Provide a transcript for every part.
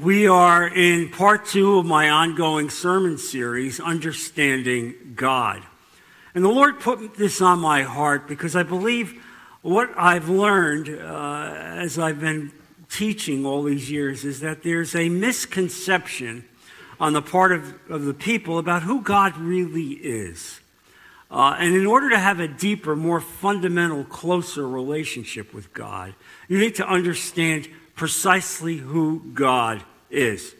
We are in part two of my ongoing sermon series, Understanding God. And the Lord put this on my heart because I believe what I've learned uh, as I've been teaching all these years is that there's a misconception on the part of, of the people about who God really is. Uh, and in order to have a deeper, more fundamental, closer relationship with God, you need to understand precisely who God is.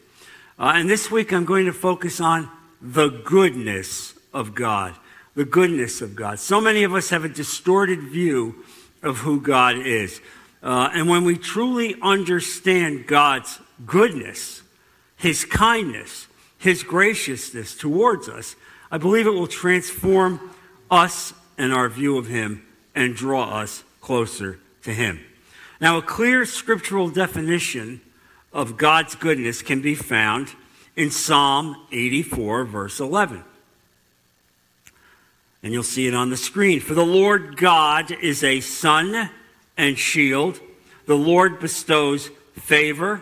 Uh, and this week I'm going to focus on the goodness of God. The goodness of God. So many of us have a distorted view of who God is. Uh, and when we truly understand God's goodness, His kindness, His graciousness towards us, I believe it will transform us and our view of Him and draw us closer to Him. Now, a clear scriptural definition of God's goodness can be found in Psalm 84, verse 11. And you'll see it on the screen. For the Lord God is a sun and shield. The Lord bestows favor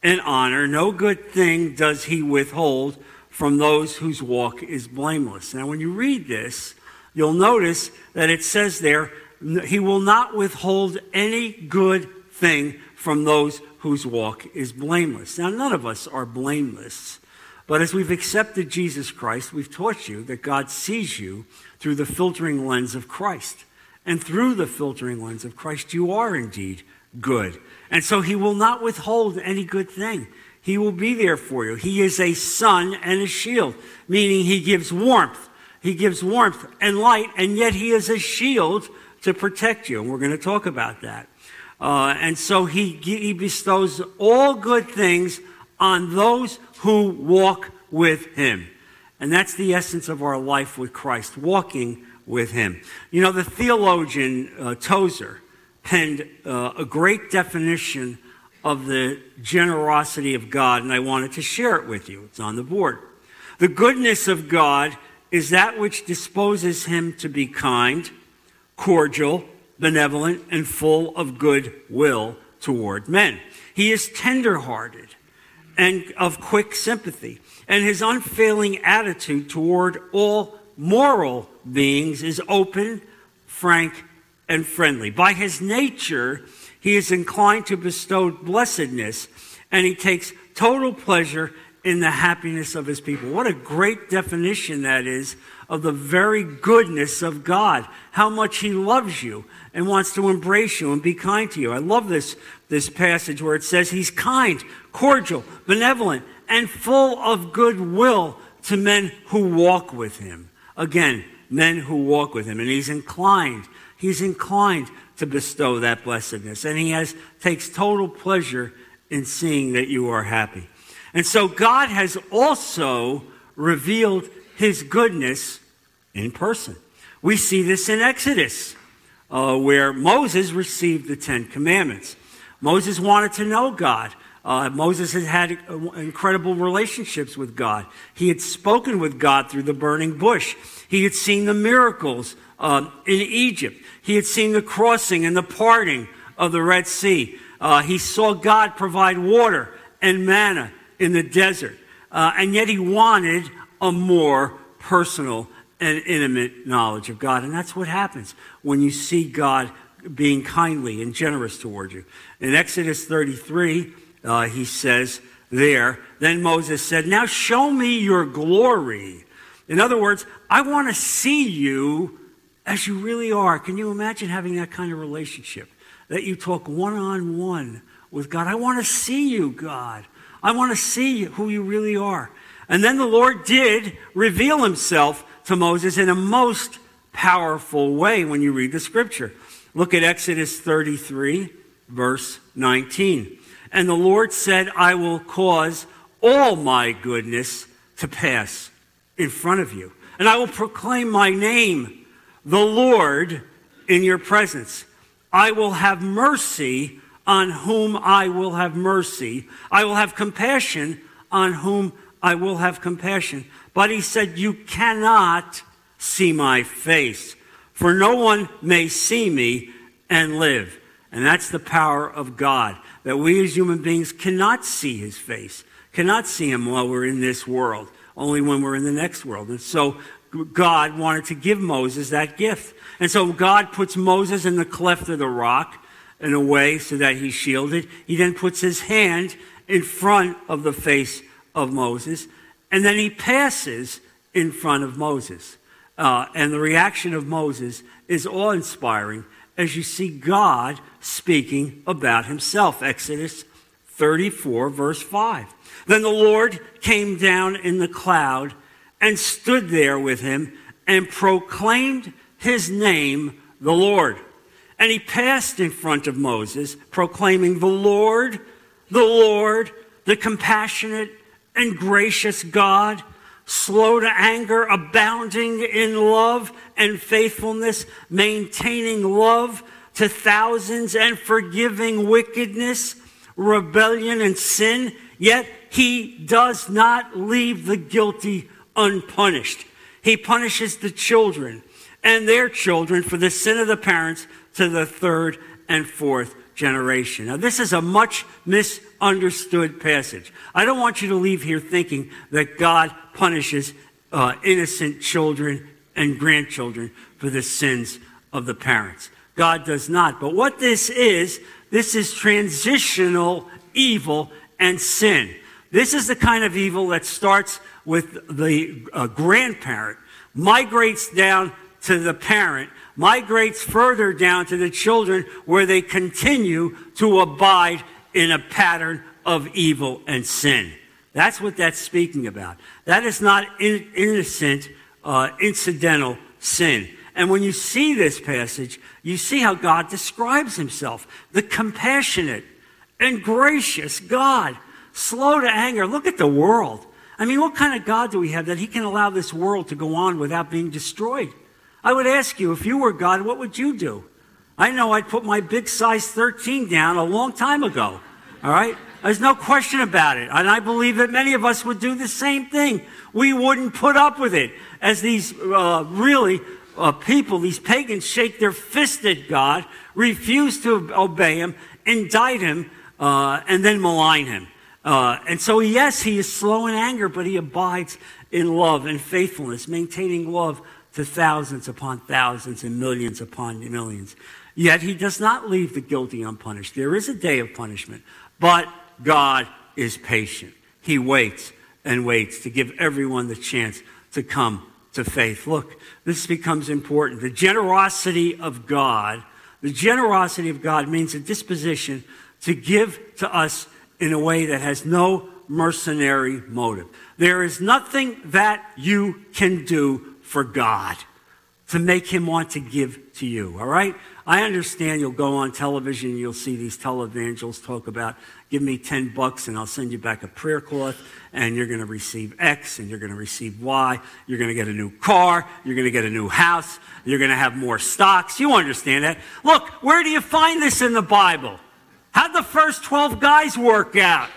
and honor. No good thing does he withhold from those whose walk is blameless. Now, when you read this, you'll notice that it says there, he will not withhold any good thing from those whose walk is blameless. Now, none of us are blameless. But as we've accepted Jesus Christ, we've taught you that God sees you through the filtering lens of Christ. And through the filtering lens of Christ, you are indeed good. And so he will not withhold any good thing. He will be there for you. He is a sun and a shield, meaning he gives warmth. He gives warmth and light, and yet he is a shield to protect you. And we're going to talk about that. Uh, and so he, he bestows all good things on those who walk with him. And that's the essence of our life with Christ, walking with him. You know, the theologian uh, Tozer penned uh, a great definition of the generosity of God, and I wanted to share it with you. It's on the board. The goodness of God is that which disposes him to be kind, cordial, benevolent, and full of good will toward men. He is tenderhearted and of quick sympathy, and his unfailing attitude toward all moral beings is open, frank, and friendly. By his nature, he is inclined to bestow blessedness, and he takes total pleasure in the happiness of his people. What a great definition that is of the very goodness of God, how much he loves you and wants to embrace you and be kind to you. I love this, this passage where it says he's kind, cordial, benevolent, and full of goodwill to men who walk with him. Again, men who walk with him. And he's inclined, he's inclined to bestow that blessedness. And he has, takes total pleasure in seeing that you are happy. And so God has also revealed his goodness in person. We see this in Exodus, uh, where Moses received the Ten Commandments. Moses wanted to know God. Uh, Moses had had incredible relationships with God. He had spoken with God through the burning bush. He had seen the miracles uh, in Egypt. He had seen the crossing and the parting of the Red Sea. Uh, he saw God provide water and manna in the desert. Uh, and yet he wanted a more personal and intimate knowledge of God. And that's what happens when you see God being kindly and generous toward you. In Exodus 33, uh, he says there, then Moses said, Now show me your glory. In other words, I want to see you as you really are. Can you imagine having that kind of relationship? That you talk one on one with God. I want to see you, God. I want to see who you really are. And then the Lord did reveal himself to Moses in a most powerful way when you read the scripture. Look at Exodus 33, verse 19. And the Lord said, I will cause all my goodness to pass in front of you. And I will proclaim my name, the Lord, in your presence. I will have mercy on whom I will have mercy. I will have compassion on whom I will have compassion. But he said, You cannot see my face, for no one may see me and live. And that's the power of God, that we as human beings cannot see his face, cannot see him while we're in this world, only when we're in the next world. And so God wanted to give Moses that gift. And so God puts Moses in the cleft of the rock in a way so that he's shielded. He then puts his hand in front of the face of Moses, and then he passes in front of Moses. Uh, and the reaction of Moses is awe inspiring as you see God speaking about himself. Exodus 34, verse 5. Then the Lord came down in the cloud and stood there with him and proclaimed his name, the Lord. And he passed in front of Moses, proclaiming, The Lord, the Lord, the compassionate and gracious God, slow to anger, abounding in love and faithfulness, maintaining love to thousands, and forgiving wickedness, rebellion, and sin. Yet he does not leave the guilty unpunished. He punishes the children and their children for the sin of the parents to the third and fourth generation. Now, this is a much misunderstood passage. I don't want you to leave here thinking that God punishes uh, innocent children and grandchildren for the sins of the parents. God does not. But what this is, this is transitional evil and sin. This is the kind of evil that starts with the uh, grandparent, migrates down to the parent, migrates further down to the children where they continue to abide in a pattern of evil and sin. That's what that's speaking about. That is not in, innocent, uh, incidental sin. And when you see this passage, you see how God describes himself the compassionate and gracious God, slow to anger. Look at the world. I mean, what kind of God do we have that he can allow this world to go on without being destroyed? I would ask you, if you were God, what would you do? I know I'd put my big size 13 down a long time ago. All right? There's no question about it. And I believe that many of us would do the same thing. We wouldn't put up with it as these uh, really uh, people, these pagans, shake their fist at God, refuse to obey Him, indict Him, uh, and then malign Him. Uh, and so, yes, He is slow in anger, but He abides in love and faithfulness, maintaining love to thousands upon thousands and millions upon millions. Yet he does not leave the guilty unpunished. There is a day of punishment, but God is patient. He waits and waits to give everyone the chance to come to faith. Look, this becomes important. The generosity of God, the generosity of God means a disposition to give to us in a way that has no mercenary motive. There is nothing that you can do for God to make him want to give to you, all right? I understand you'll go on television you'll see these televangelists talk about, give me 10 bucks and I'll send you back a prayer cloth and you're going to receive X and you're going to receive Y. You're going to get a new car. You're going to get a new house. You're going to have more stocks. You understand that. Look, where do you find this in the Bible? How'd the first 12 guys work out?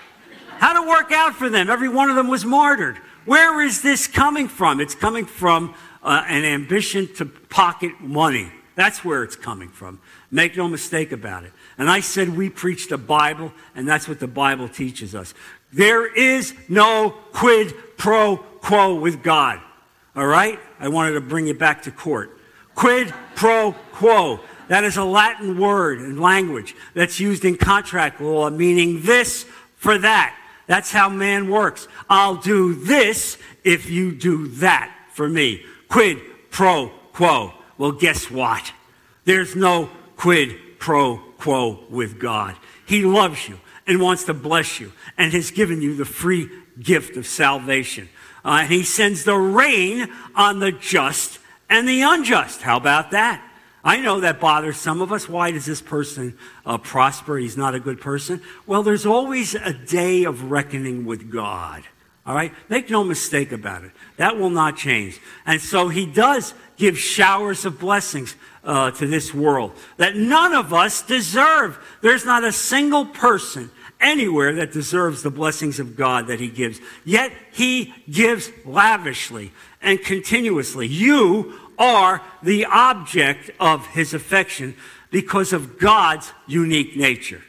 How'd it work out for them? Every one of them was martyred. Where is this coming from? It's coming from uh, an ambition to pocket money. That's where it's coming from. Make no mistake about it. And I said we preach the Bible, and that's what the Bible teaches us. There is no quid pro quo with God. All right? I wanted to bring you back to court. Quid pro quo. That is a Latin word and language that's used in contract law, meaning this for that. That's how man works. I'll do this if you do that for me. Quid pro quo. Well, guess what? There's no quid pro quo with God. He loves you and wants to bless you and has given you the free gift of salvation. Uh, and he sends the rain on the just and the unjust. How about that? I know that bothers some of us. Why does this person uh, prosper? He's not a good person. Well, there's always a day of reckoning with God. All right? Make no mistake about it. That will not change. And so he does give showers of blessings uh, to this world that none of us deserve. There's not a single person anywhere that deserves the blessings of God that he gives. Yet he gives lavishly and continuously. You are the object of his affection. because of God's unique nature.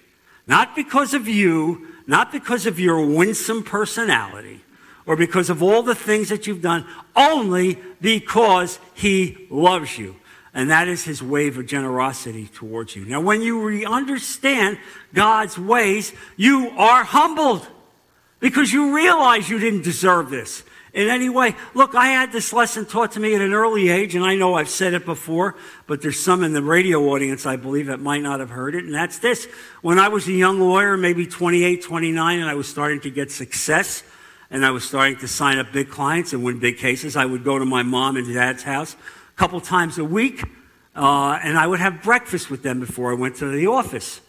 Not because of you, not because of your winsome personality, or because of all the things that you've done, only because He loves you. And that is His wave of generosity towards you. Now, when you re- understand God's ways, you are humbled because you realize you didn't deserve this in any way. Look, I had this lesson taught to me at an early age, and I know I've said it before, but there's some in the radio audience, I believe, that might not have heard it, and that's this. When I was a young lawyer, maybe 28, 29, and I was starting to get success, and I was starting to sign up big clients and win big cases, I would go to my mom and dad's house a couple times a week, uh, and I would have breakfast with them before I went to the office.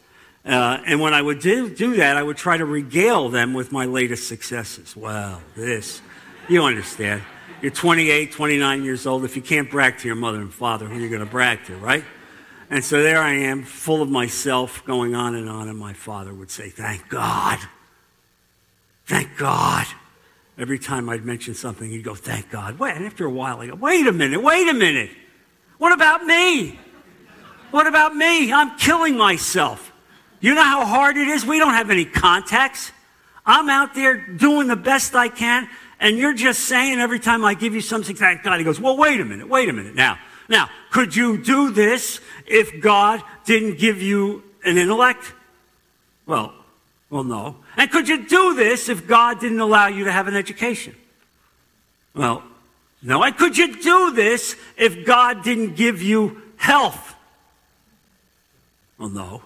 Uh, and when I would do, do that, I would try to regale them with my latest successes. Wow, this. You understand. You're 28, 29 years old. If you can't brag to your mother and father, who are you going to brag to, right? And so there I am, full of myself, going on and on. And my father would say, Thank God. Thank God. Every time I'd mention something, he'd go, Thank God. Wait, and after a while, I go, Wait a minute, wait a minute. What about me? What about me? I'm killing myself. You know how hard it is? We don't have any contacts. I'm out there doing the best I can, and you're just saying every time I give you something, thank God. He goes, Well, wait a minute, wait a minute. Now, now, could you do this if God didn't give you an intellect? Well, well, no. And could you do this if God didn't allow you to have an education? Well, no. And could you do this if God didn't give you health? Well, no.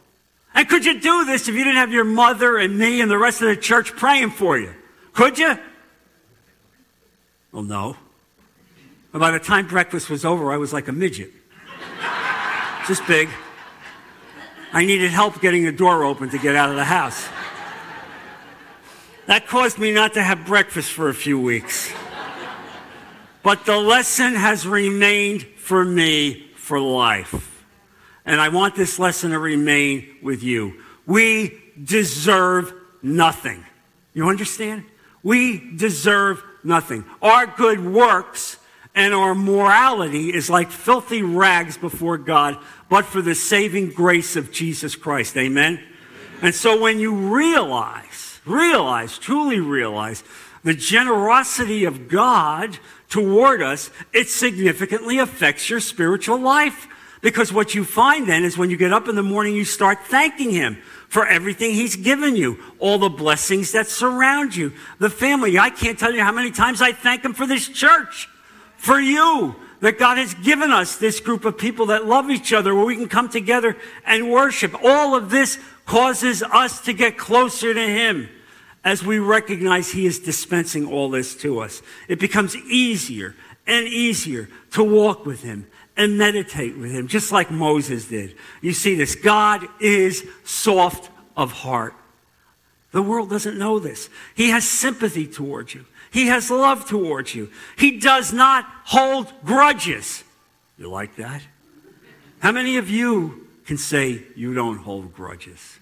And could you do this if you didn't have your mother and me and the rest of the church praying for you? Could you? Well, no. And by the time breakfast was over, I was like a midget. Just big. I needed help getting the door open to get out of the house. That caused me not to have breakfast for a few weeks. But the lesson has remained for me for life. And I want this lesson to remain with you. We deserve nothing. You understand? We deserve nothing. Our good works and our morality is like filthy rags before God, but for the saving grace of Jesus Christ. Amen? And so when you realize, realize, truly realize the generosity of God toward us, it significantly affects your spiritual life. Because what you find then is when you get up in the morning, you start thanking Him for everything He's given you, all the blessings that surround you, the family. I can't tell you how many times I thank Him for this church, for you, that God has given us this group of people that love each other where we can come together and worship. All of this causes us to get closer to Him as we recognize He is dispensing all this to us. It becomes easier and easier to walk with Him and meditate with him, just like Moses did. You see this. God is soft of heart. The world doesn't know this. He has sympathy towards you. He has love towards you. He does not hold grudges. You like that? How many of you can say you don't hold grudges?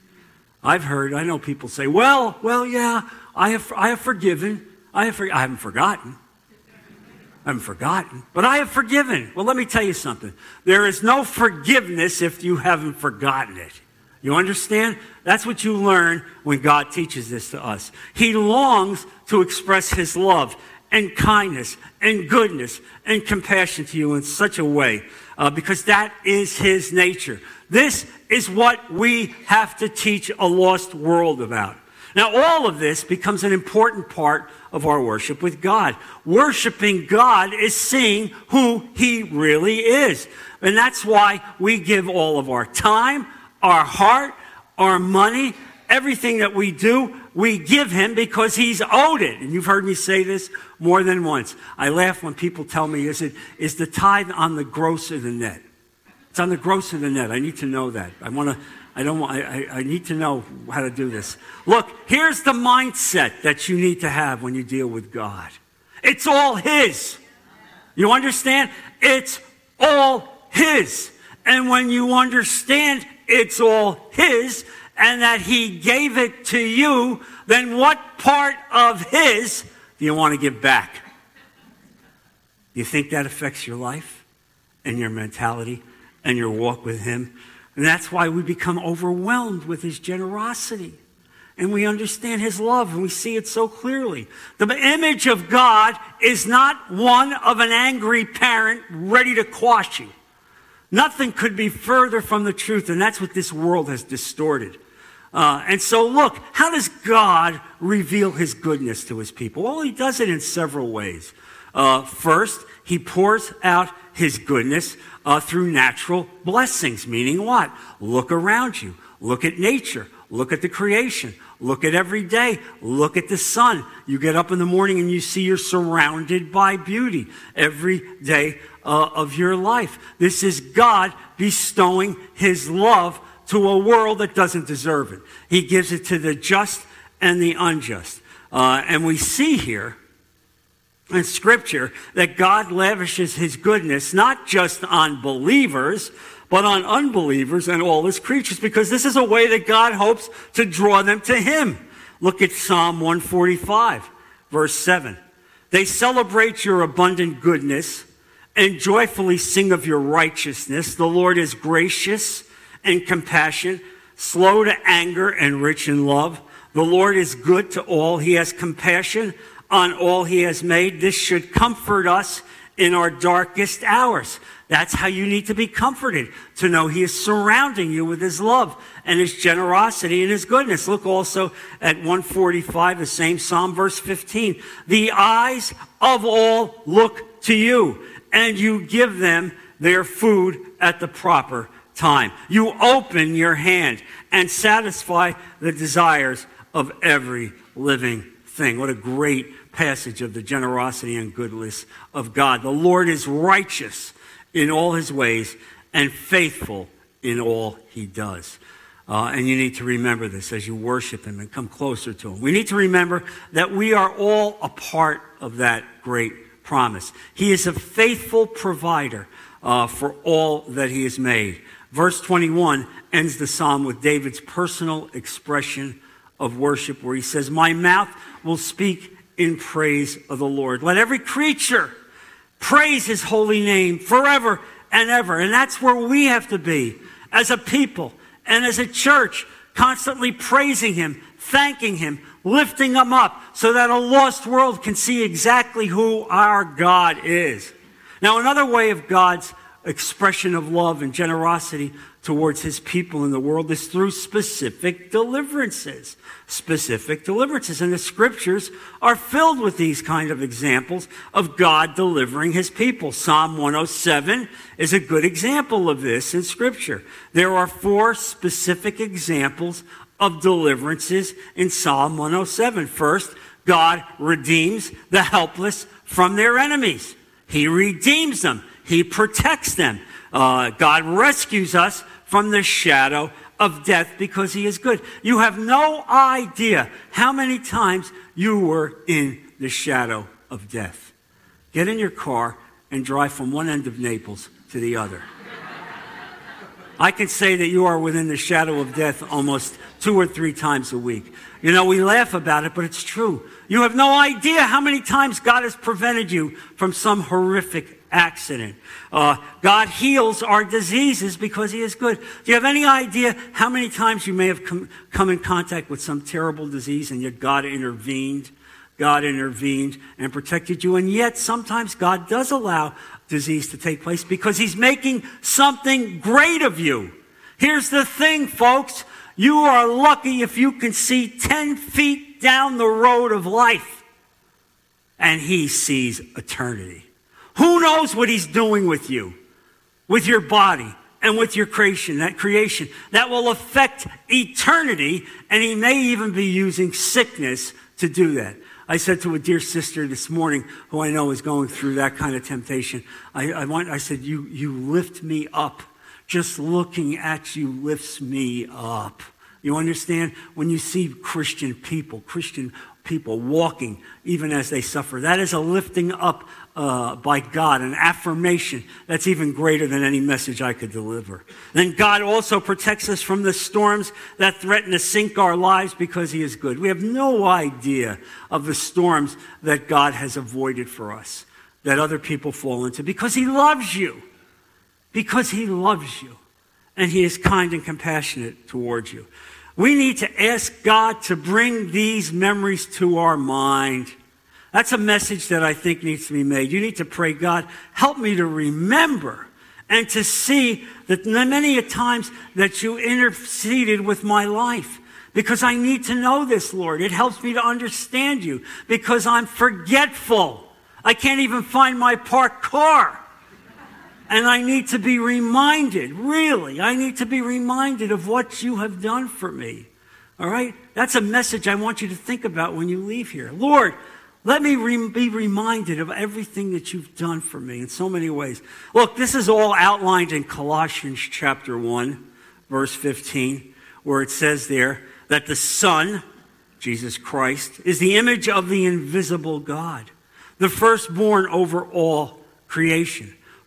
I've heard, I know people say, well, well, yeah, I have, I have forgiven. I, have, I haven't forgotten. I haven't forgotten, but I have forgiven. Well, let me tell you something. There is no forgiveness if you haven't forgotten it. You understand? That's what you learn when God teaches this to us. He longs to express his love and kindness and goodness and compassion to you in such a way uh, because that is his nature. This is what we have to teach a lost world about. Now, all of this becomes an important part of our worship with God. Worshiping God is seeing who He really is. And that's why we give all of our time, our heart, our money, everything that we do, we give Him because He's owed it. And you've heard me say this more than once. I laugh when people tell me, is, it, is the tithe on the gross or the net? It's on the gross or the net. I need to know that. I want to I don't want, I, I need to know how to do this. Look, here's the mindset that you need to have when you deal with God. It's all His. You understand? It's all His. And when you understand it's all His and that He gave it to you, then what part of His do you want to give back? Do you think that affects your life and your mentality and your walk with Him? And that's why we become overwhelmed with his generosity. And we understand his love and we see it so clearly. The image of God is not one of an angry parent ready to quash you. Nothing could be further from the truth, and that's what this world has distorted. Uh, and so, look, how does God reveal his goodness to his people? Well, he does it in several ways. Uh, first, he pours out his goodness uh, through natural blessings, meaning what? Look around you, look at nature, look at the creation, look at every day, look at the sun. You get up in the morning and you see you're surrounded by beauty every day uh, of your life. This is God bestowing his love to a world that doesn't deserve it. He gives it to the just and the unjust. Uh, and we see here in Scripture that God lavishes His goodness not just on believers, but on unbelievers and all His creatures, because this is a way that God hopes to draw them to Him. Look at Psalm 145, verse 7. They celebrate your abundant goodness and joyfully sing of your righteousness. The Lord is gracious and compassionate, slow to anger and rich in love. The Lord is good to all. He has compassion on all he has made. This should comfort us in our darkest hours. That's how you need to be comforted, to know he is surrounding you with his love and his generosity and his goodness. Look also at 145, the same Psalm, verse 15. The eyes of all look to you, and you give them their food at the proper time. You open your hand and satisfy the desires of every living thing. What a great passage of the generosity and goodness of God. The Lord is righteous in all his ways and faithful in all he does. Uh, and you need to remember this as you worship him and come closer to him. We need to remember that we are all a part of that great promise. He is a faithful provider uh, for all that he has made. Verse 21 ends the psalm with David's personal expression of worship, where he says, My mouth will speak in praise of the Lord. Let every creature praise his holy name forever and ever. And that's where we have to be as a people and as a church, constantly praising him, thanking him, lifting him up so that a lost world can see exactly who our God is. Now, another way of God's expression of love and generosity towards his people in the world is through specific deliverances. Specific deliverances. And the scriptures are filled with these kind of examples of God delivering his people. Psalm 107 is a good example of this in scripture. There are four specific examples of deliverances in Psalm 107. First, God redeems the helpless from their enemies. He redeems them. He protects them. Uh, God rescues us from the shadow of death because He is good. You have no idea how many times you were in the shadow of death. Get in your car and drive from one end of Naples to the other. I can say that you are within the shadow of death almost two or three times a week. You know, we laugh about it, but it's true. You have no idea how many times God has prevented you from some horrific accident. Uh, God heals our diseases because He is good. Do you have any idea how many times you may have come, come in contact with some terrible disease and yet God intervened? God intervened and protected you. And yet sometimes God does allow disease to take place because He's making something great of you. Here's the thing, folks. You are lucky if you can see 10 feet down the road of life and He sees eternity. Who knows what he's doing with you, with your body, and with your creation, that creation that will affect eternity, and he may even be using sickness to do that. I said to a dear sister this morning, who I know is going through that kind of temptation, I, I, want, I said, you, you lift me up. Just looking at you lifts me up. You understand? When you see Christian people, Christian people walking even as they suffer, that is a lifting up uh, by God, an affirmation that's even greater than any message I could deliver. Then God also protects us from the storms that threaten to sink our lives because He is good. We have no idea of the storms that God has avoided for us, that other people fall into, because He loves you. Because He loves you. and He is kind and compassionate towards you. We need to ask God to bring these memories to our mind. That's a message that I think needs to be made. You need to pray, God, help me to remember and to see that many a times that you interceded with my life. Because I need to know this, Lord. It helps me to understand you because I'm forgetful. I can't even find my parked car. And I need to be reminded, really, I need to be reminded of what you have done for me. All right? That's a message I want you to think about when you leave here. Lord, let me re- be reminded of everything that you've done for me in so many ways. Look, this is all outlined in Colossians chapter 1, verse 15, where it says there that the Son, Jesus Christ, is the image of the invisible God, the firstborn over all creation.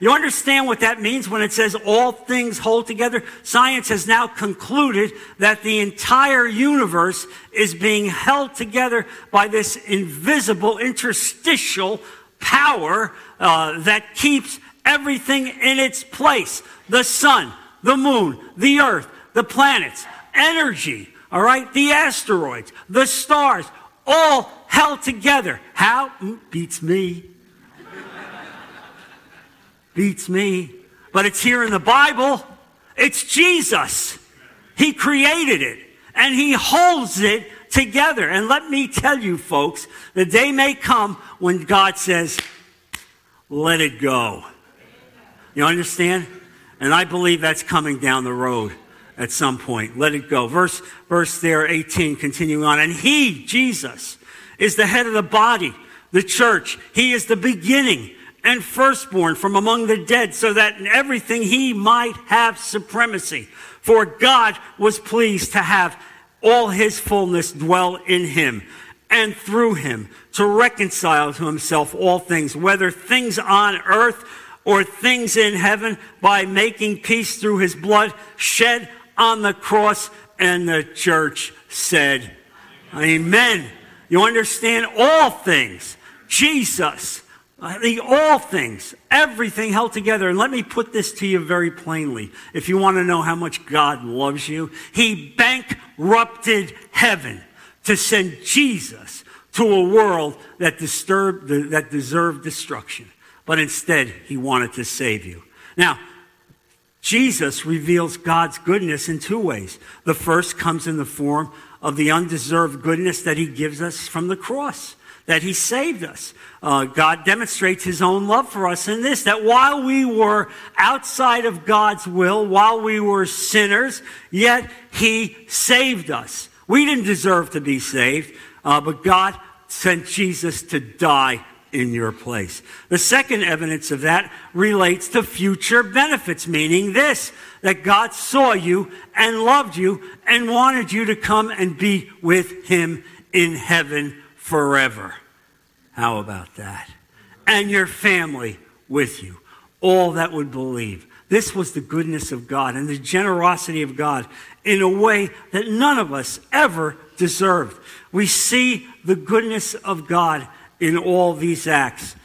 You understand what that means when it says all things hold together? Science has now concluded that the entire universe is being held together by this invisible interstitial power uh, that keeps everything in its place. The sun, the moon, the earth, the planets, energy, all right, the asteroids, the stars, all held together. How? Mm, beats me beats me. But it's here in the Bible. It's Jesus. He created it and he holds it together. And let me tell you, folks, the day may come when God says, let it go. You understand? And I believe that's coming down the road at some point. Let it go. Verse, verse there, 18, continuing on. And he, Jesus, is the head of the body, the church. He is the beginning and firstborn from among the dead, so that in everything he might have supremacy. For God was pleased to have all his fullness dwell in him, and through him to reconcile to himself all things, whether things on earth or things in heaven, by making peace through his blood shed on the cross. And the church said, Amen. You understand all things. Jesus the all things, everything held together. And let me put this to you very plainly. If you want to know how much God loves you, He bankrupted heaven to send Jesus to a world that disturbed, that deserved destruction. But instead, He wanted to save you. Now, Jesus reveals God's goodness in two ways. The first comes in the form of the undeserved goodness that He gives us from the cross that he saved us. Uh, God demonstrates his own love for us in this, that while we were outside of God's will, while we were sinners, yet he saved us. We didn't deserve to be saved, uh, but God sent Jesus to die in your place. The second evidence of that relates to future benefits, meaning this, that God saw you and loved you and wanted you to come and be with him in heaven forever. How about that? And your family with you. All that would believe. This was the goodness of God and the generosity of God in a way that none of us ever deserved. We see the goodness of God in all these acts.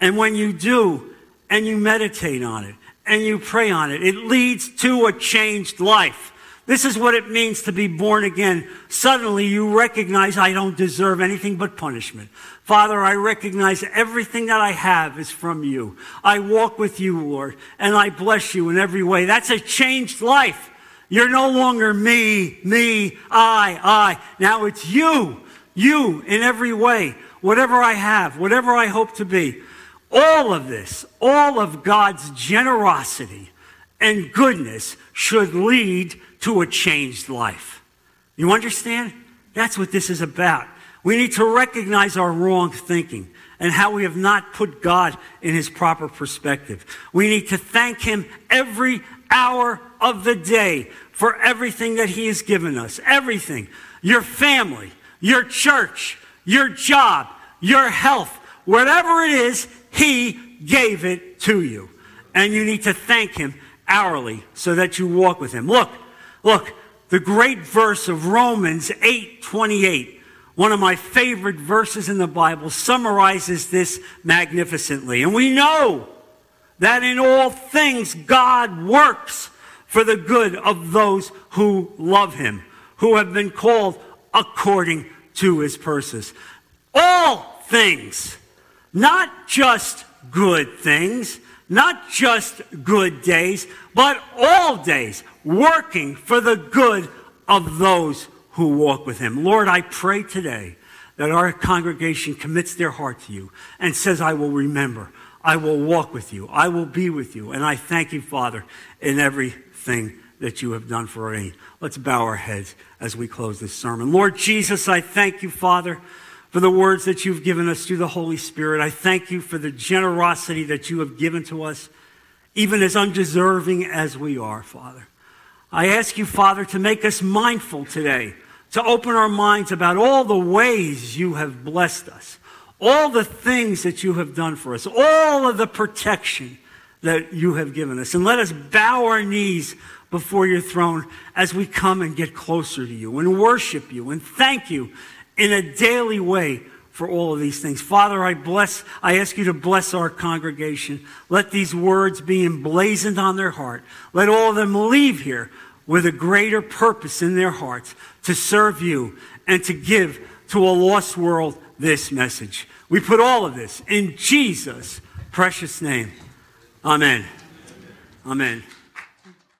And when you do, and you meditate on it, and you pray on it, it leads to a changed life. This is what it means to be born again. Suddenly you recognize I don't deserve anything but punishment. Father, I recognize everything that I have is from you. I walk with you, Lord, and I bless you in every way. That's a changed life. You're no longer me, me, I, I. Now it's you, you in every way. Whatever I have, whatever I hope to be. All of this, all of God's generosity and goodness should lead to a changed life. You understand? That's what this is about. We need to recognize our wrong thinking and how we have not put God in his proper perspective. We need to thank him every hour of the day for everything that he has given us. Everything. Your family, your church, your job, your health, whatever it is, He gave it to you. And you need to thank Him hourly so that you walk with Him. Look, look, the great verse of Romans 8 28, one of my favorite verses in the Bible, summarizes this magnificently. And we know that in all things God works for the good of those who love Him, who have been called according to His purposes. All things, not just good things, not just good days, but all days, working for the good of those who walk with him. Lord, I pray today that our congregation commits their heart to you and says, I will remember, I will walk with you, I will be with you. And I thank you, Father, in everything that you have done for me. Let's bow our heads as we close this sermon. Lord Jesus, I thank you, Father for the words that you've given us through the Holy Spirit. I thank you for the generosity that you have given to us, even as undeserving as we are, Father. I ask you, Father, to make us mindful today, to open our minds about all the ways you have blessed us, all the things that you have done for us, all of the protection that you have given us. And let us bow our knees before your throne as we come and get closer to you and worship you and thank you in a daily way for all of these things. Father, I bless, I ask you to bless our congregation. Let these words be emblazoned on their heart. Let all of them leave here with a greater purpose in their hearts to serve you and to give to a lost world this message. We put all of this in Jesus' precious name. Amen. Amen.